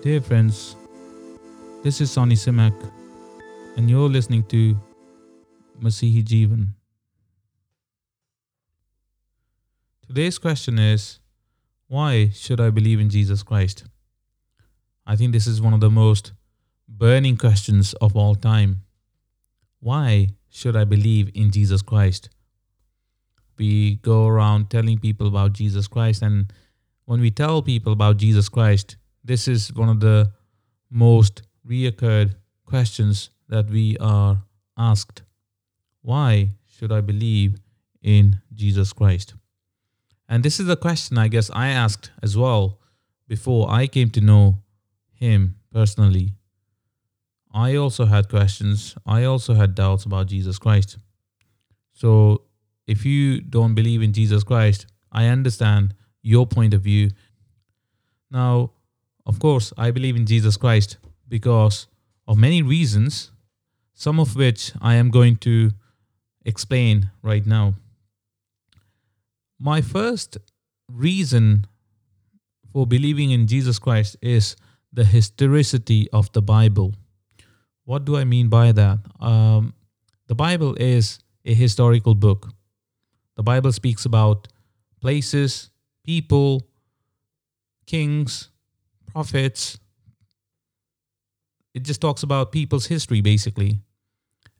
Dear friends, this is Sonny Simak, and you're listening to Masihi Jeevan. Today's question is Why should I believe in Jesus Christ? I think this is one of the most burning questions of all time. Why should I believe in Jesus Christ? We go around telling people about Jesus Christ, and when we tell people about Jesus Christ, this is one of the most reoccurred questions that we are asked. Why should I believe in Jesus Christ? And this is a question I guess I asked as well before I came to know him personally. I also had questions. I also had doubts about Jesus Christ. So if you don't believe in Jesus Christ, I understand your point of view. Now, of course, I believe in Jesus Christ because of many reasons, some of which I am going to explain right now. My first reason for believing in Jesus Christ is the historicity of the Bible. What do I mean by that? Um, the Bible is a historical book. The Bible speaks about places, people, kings, prophets. It just talks about people's history, basically.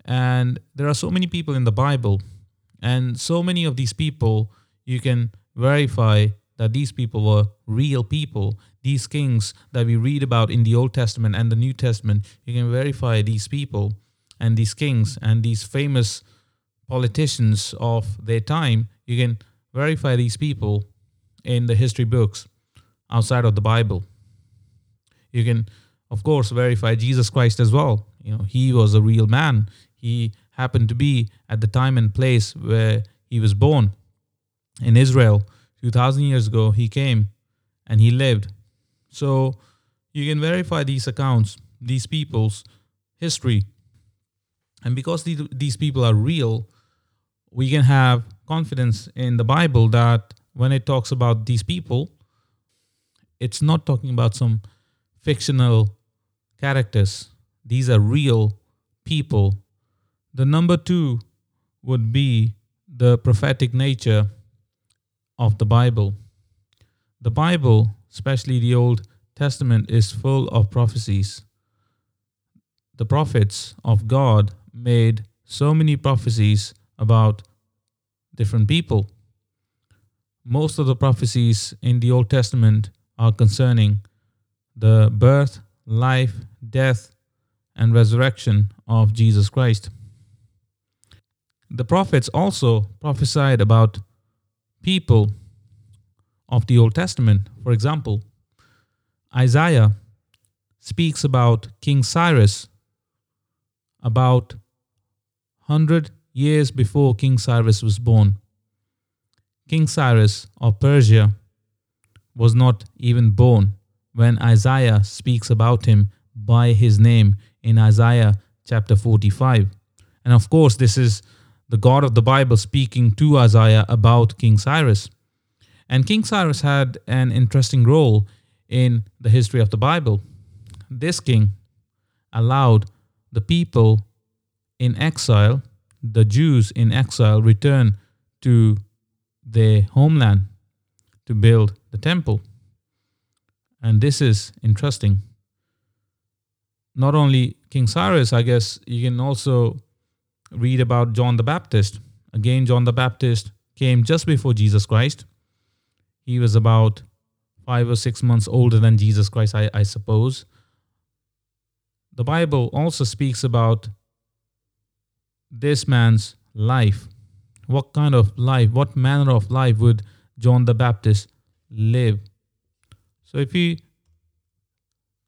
And there are so many people in the Bible, and so many of these people you can verify that these people were real people. These kings that we read about in the Old Testament and the New Testament, you can verify these people and these kings and these famous politicians of their time. You can verify these people in the history books outside of the Bible. You can, of course, verify Jesus Christ as well. You know, he was a real man. He happened to be at the time and place where he was born in Israel 2000 years ago. He came and he lived. So you can verify these accounts, these people's history. And because these, these people are real, we can have confidence in the Bible that when it talks about these people, it's not talking about some fictional characters. These are real people. The number two would be the prophetic nature of the Bible. The Bible, especially the Old Testament, is full of prophecies. The prophets of God made so many prophecies about different people. Most of the prophecies in the Old Testament are concerning the birth, life, death, and resurrection of Jesus Christ. The prophets also prophesied about people of the Old Testament. For example, Isaiah speaks about King Cyrus about 100 years before King Cyrus was born. King Cyrus of Persia was not even born when Isaiah speaks about him by his name in Isaiah chapter 45. And of course, this is the God of the Bible speaking to Isaiah about King Cyrus. And King Cyrus had an interesting role in the history of the Bible. This king allowed the people in exile, the Jews in exile, return to their homeland to build the temple. And this is interesting. Not only King Cyrus, I guess you can also read about John the Baptist. Again, John the Baptist came just before Jesus Christ. He was about five or six months older than Jesus Christ, I, I suppose. The Bible also speaks about this man's life. What kind of life, what manner of life would John the Baptist live? So if you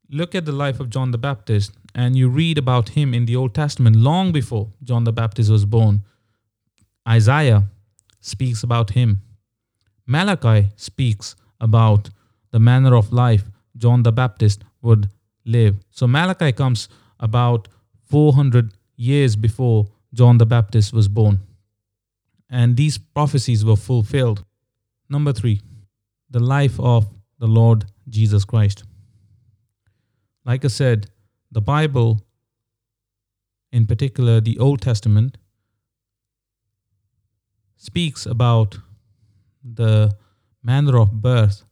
look at the life of John the Baptist and you read about him in the Old Testament long before John the Baptist was born, Isaiah speaks about him. Malachi speaks about the manner of life John the Baptist would live. So Malachi comes about 400 years before John the Baptist was born. And these prophecies were fulfilled. Number three, the life of the Lord Jesus Christ. Like I said, the Bible, in particular the Old Testament, speaks about the manner of birth,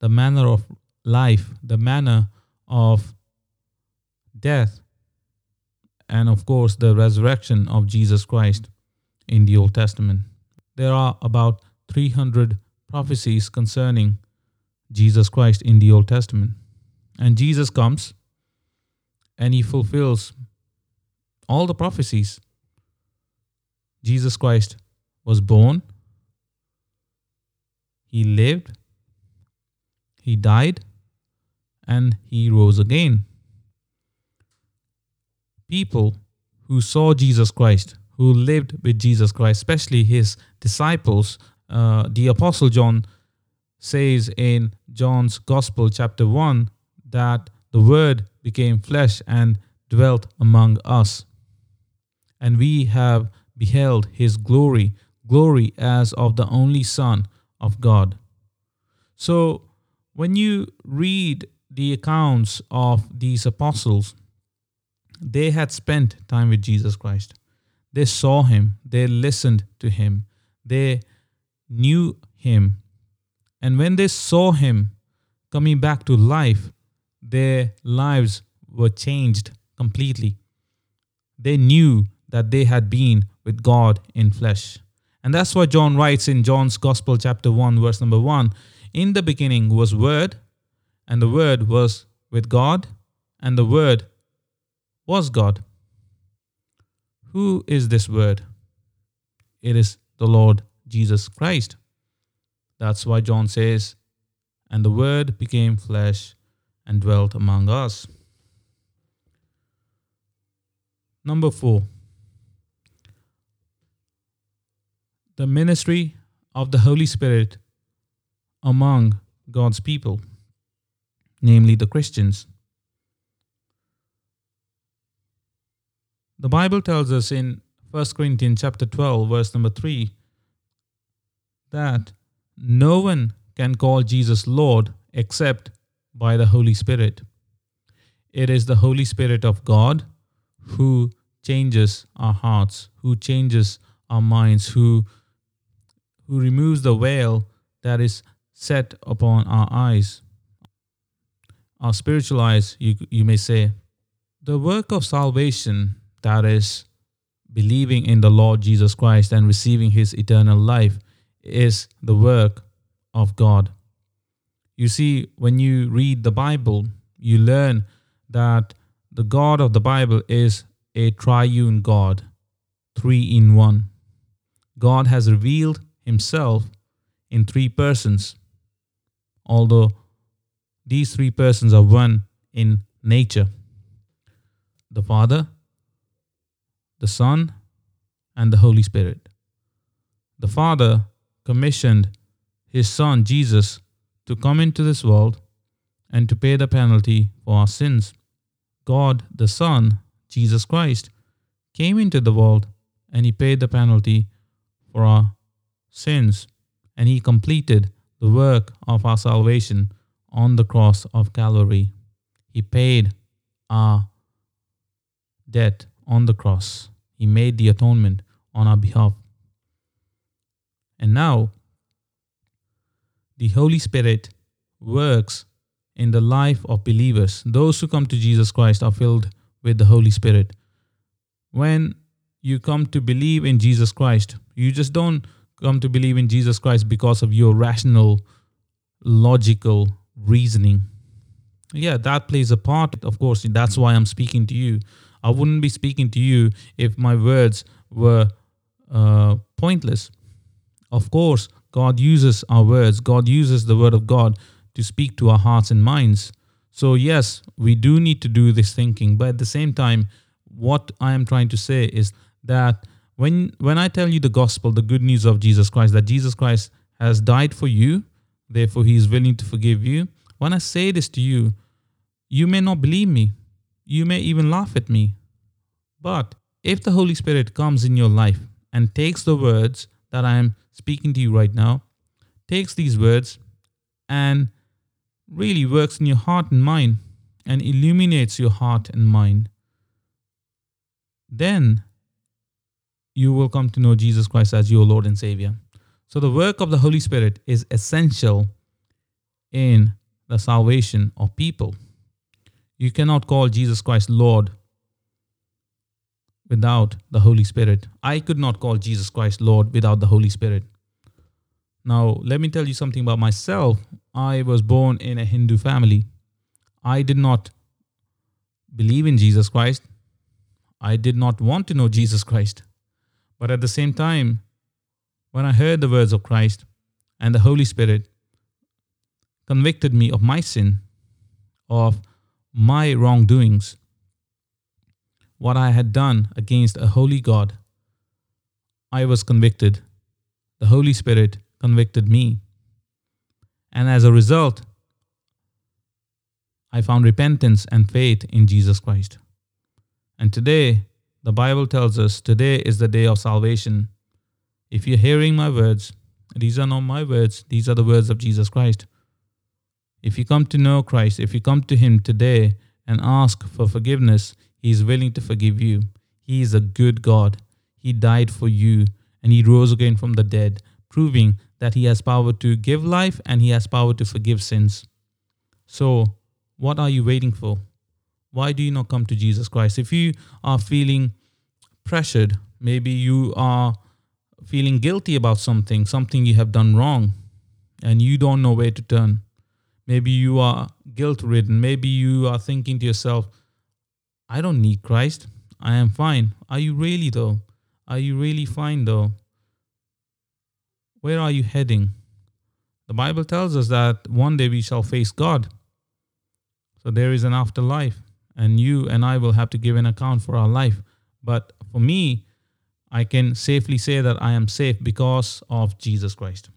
the manner of life, the manner of death, and of course the resurrection of Jesus Christ in the Old Testament. There are about 300 prophecies concerning Jesus Christ in the Old Testament. And Jesus comes and he fulfills all the prophecies. Jesus Christ was born, he lived, he died, and he rose again. People who saw Jesus Christ, who lived with Jesus Christ, especially his disciples, uh, the Apostle John says in John's Gospel, chapter 1, that the Word became flesh and dwelt among us. And we have beheld his glory, glory as of the only Son of God. So, when you read the accounts of these apostles, they had spent time with Jesus Christ. They saw him, they listened to him, they knew him. And when they saw him coming back to life, their lives were changed completely. They knew that they had been with God in flesh. And that's why John writes in John's Gospel, chapter 1, verse number 1 In the beginning was Word, and the Word was with God, and the Word was God. Who is this Word? It is the Lord Jesus Christ. That's why John says, And the Word became flesh and dwelt among us. Number four, the ministry of the Holy Spirit among God's people, namely the Christians. The Bible tells us in 1 Corinthians chapter 12 verse number 3 that no one can call Jesus Lord except by the Holy Spirit. It is the Holy Spirit of God who changes our hearts, who changes our minds, who who removes the veil that is set upon our eyes, our spiritual eyes, you, you may say. The work of salvation, that is believing in the Lord Jesus Christ and receiving his eternal life, is the work of God. You see, when you read the Bible, you learn that the God of the Bible is a triune God, three in one. God has revealed himself in three persons, although these three persons are one in nature the Father, the Son, and the Holy Spirit. The Father commissioned his Son Jesus to come into this world and to pay the penalty for our sins. God the Son, Jesus Christ, came into the world and he paid the penalty for our sins and he completed the work of our salvation on the cross of Calvary. He paid our debt on the cross. He made the atonement on our behalf. And now the Holy Spirit works in the life of believers. Those who come to Jesus Christ are filled with the Holy Spirit. When you come to believe in Jesus Christ, you just don't come to believe in Jesus Christ because of your rational, logical reasoning. Yeah, that plays a part. Of course, that's why I'm speaking to you. I wouldn't be speaking to you if my words were uh, pointless. Of course, God uses our words, God uses the word of God to speak to our hearts and minds. So, yes, we do need to do this thinking, but at the same time, what I am trying to say is that when when I tell you the gospel, the good news of Jesus Christ, that Jesus Christ has died for you, therefore he is willing to forgive you. When I say this to you, you may not believe me. You may even laugh at me. But if the Holy Spirit comes in your life and takes the words that I am speaking to you right now, takes these words and really works in your heart and mind and illuminates your heart and mind, then you will come to know Jesus Christ as your Lord and Savior. So, the work of the Holy Spirit is essential in the salvation of people. You cannot call Jesus Christ Lord without the Holy Spirit. I could not call Jesus Christ Lord without the Holy Spirit. Now, let me tell you something about myself. I was born in a Hindu family. I did not believe in Jesus Christ. I did not want to know Jesus Christ. But at the same time, when I heard the words of Christ and the Holy Spirit convicted me of my sin, of my wrongdoings, what I had done against a holy God, I was convicted. The Holy Spirit convicted me. And as a result, I found repentance and faith in Jesus Christ. And today, the Bible tells us today is the day of salvation. If you're hearing my words, these are not my words, these are the words of Jesus Christ. If you come to know Christ, if you come to Him today and ask for forgiveness, He is willing to forgive you. He is a good God. He died for you and He rose again from the dead, proving that He has power to give life and He has power to forgive sins. So, what are you waiting for? Why do you not come to Jesus Christ? If you are feeling pressured, maybe you are feeling guilty about something, something you have done wrong, and you don't know where to turn. Maybe you are guilt ridden. Maybe you are thinking to yourself, I don't need Christ. I am fine. Are you really, though? Are you really fine, though? Where are you heading? The Bible tells us that one day we shall face God. So there is an afterlife, and you and I will have to give an account for our life. But for me, I can safely say that I am safe because of Jesus Christ.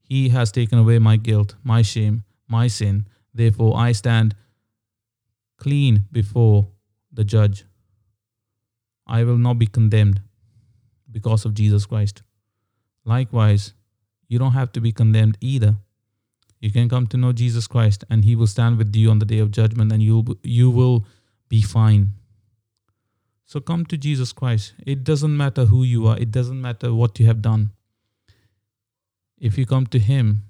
He has taken away my guilt, my shame, my sin. Therefore, I stand clean before the judge. I will not be condemned because of Jesus Christ. Likewise, you don't have to be condemned either you can come to know Jesus Christ and he will stand with you on the day of judgment and you you will be fine. So come to Jesus Christ. It doesn't matter who you are, it doesn't matter what you have done. If you come to him,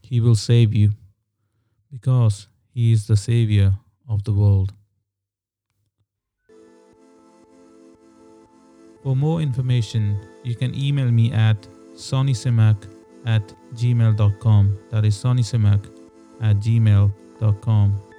he will save you because he is the savior of the world. For more information, you can email me at sonnysimak at gmail.com. That is sonnysimak at gmail.com.